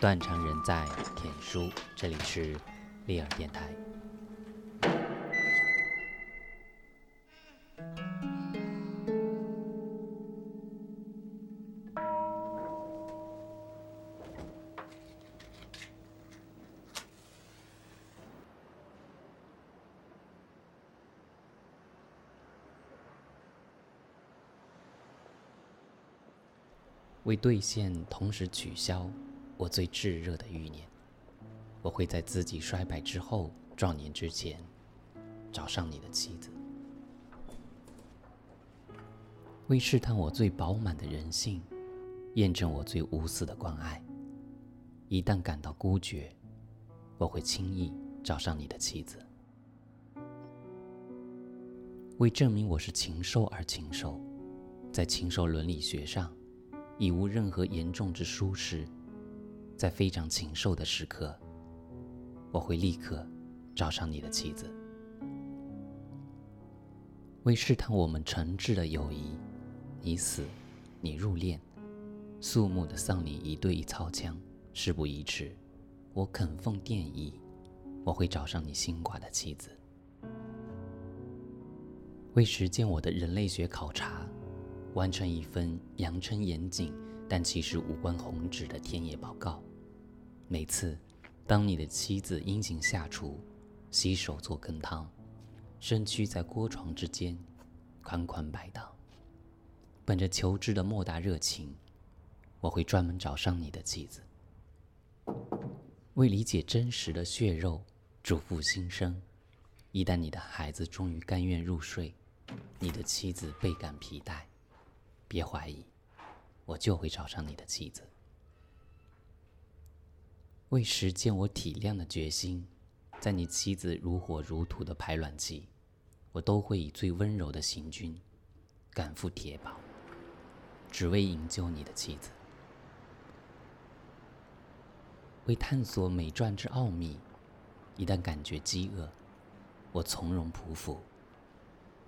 断肠人在田书，这里是利尔电台。为兑现同时取消我最炙热的欲念，我会在自己衰败之后、壮年之前找上你的妻子。为试探我最饱满的人性，验证我最无私的关爱。一旦感到孤绝，我会轻易找上你的妻子。为证明我是禽兽而禽兽，在禽兽伦理学上。已无任何严重之疏失，在非常禽兽的时刻，我会立刻找上你的妻子。为试探我们诚挚的友谊，你死，你入殓，肃穆的丧礼一对一操枪，事不宜迟，我肯奉奠仪，我会找上你心寡的妻子。为实践我的人类学考察。完成一份扬称严谨，但其实无关宏旨的田野报告。每次，当你的妻子殷勤下厨，洗手做羹汤，身躯在锅床之间款款摆荡，本着求知的莫大热情，我会专门找上你的妻子，为理解真实的血肉，嘱咐心声。一旦你的孩子终于甘愿入睡，你的妻子倍感疲怠。别怀疑，我就会找上你的妻子。为实践我体谅的决心，在你妻子如火如荼的排卵期，我都会以最温柔的行军赶赴铁堡，只为营救你的妻子。为探索美馔之奥秘，一旦感觉饥饿，我从容匍匐，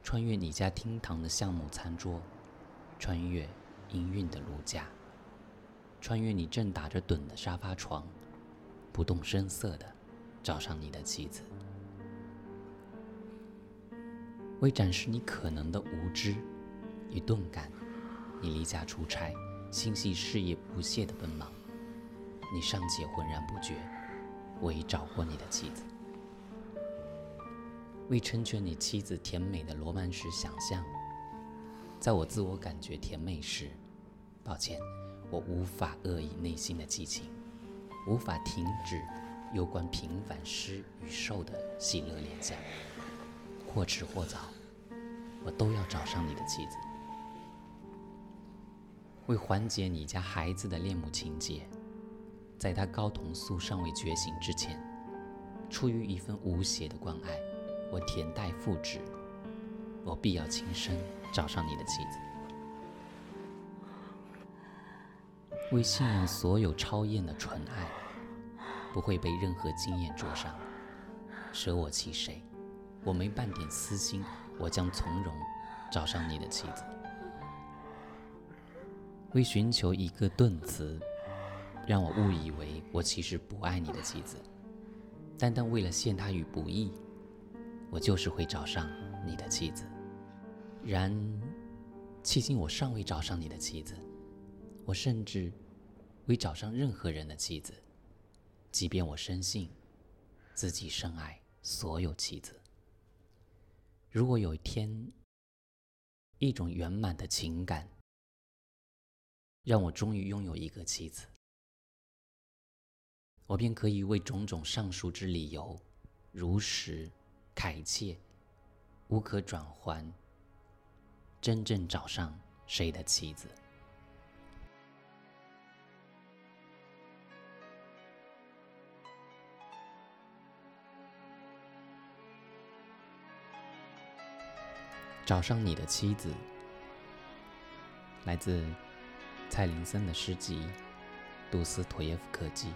穿越你家厅堂的橡木餐桌。穿越氤氲的炉架，穿越你正打着盹的沙发床，不动声色的找上你的妻子，为展示你可能的无知与钝感，你离家出差，心系事业不懈的奔忙，你尚且浑然不觉，我已找过你的妻子，为成全你妻子甜美的罗曼史想象。在我自我感觉甜美时，抱歉，我无法遏抑内心的激情，无法停止有关平凡失与受的喜乐联想。或迟或早，我都要找上你的妻子，为缓解你家孩子的恋母情节，在他睾酮素尚未觉醒之前，出于一份无邪的关爱，我恬待复制。我必要亲身找上你的妻子，为信任所有超验的纯爱，不会被任何经验灼伤，舍我其谁？我没半点私心，我将从容找上你的妻子。为寻求一个顿词，让我误以为我其实不爱你的妻子，单单为了陷他于不义，我就是会找上你的妻子。然，迄今我尚未找上你的妻子，我甚至未找上任何人的妻子，即便我深信自己深爱所有妻子。如果有一天，一种圆满的情感让我终于拥有一个妻子，我便可以为种种上述之理由，如实恳切，无可转还。真正找上谁的妻子？找上你的妻子，来自蔡林森的诗集《杜斯妥耶夫克记》。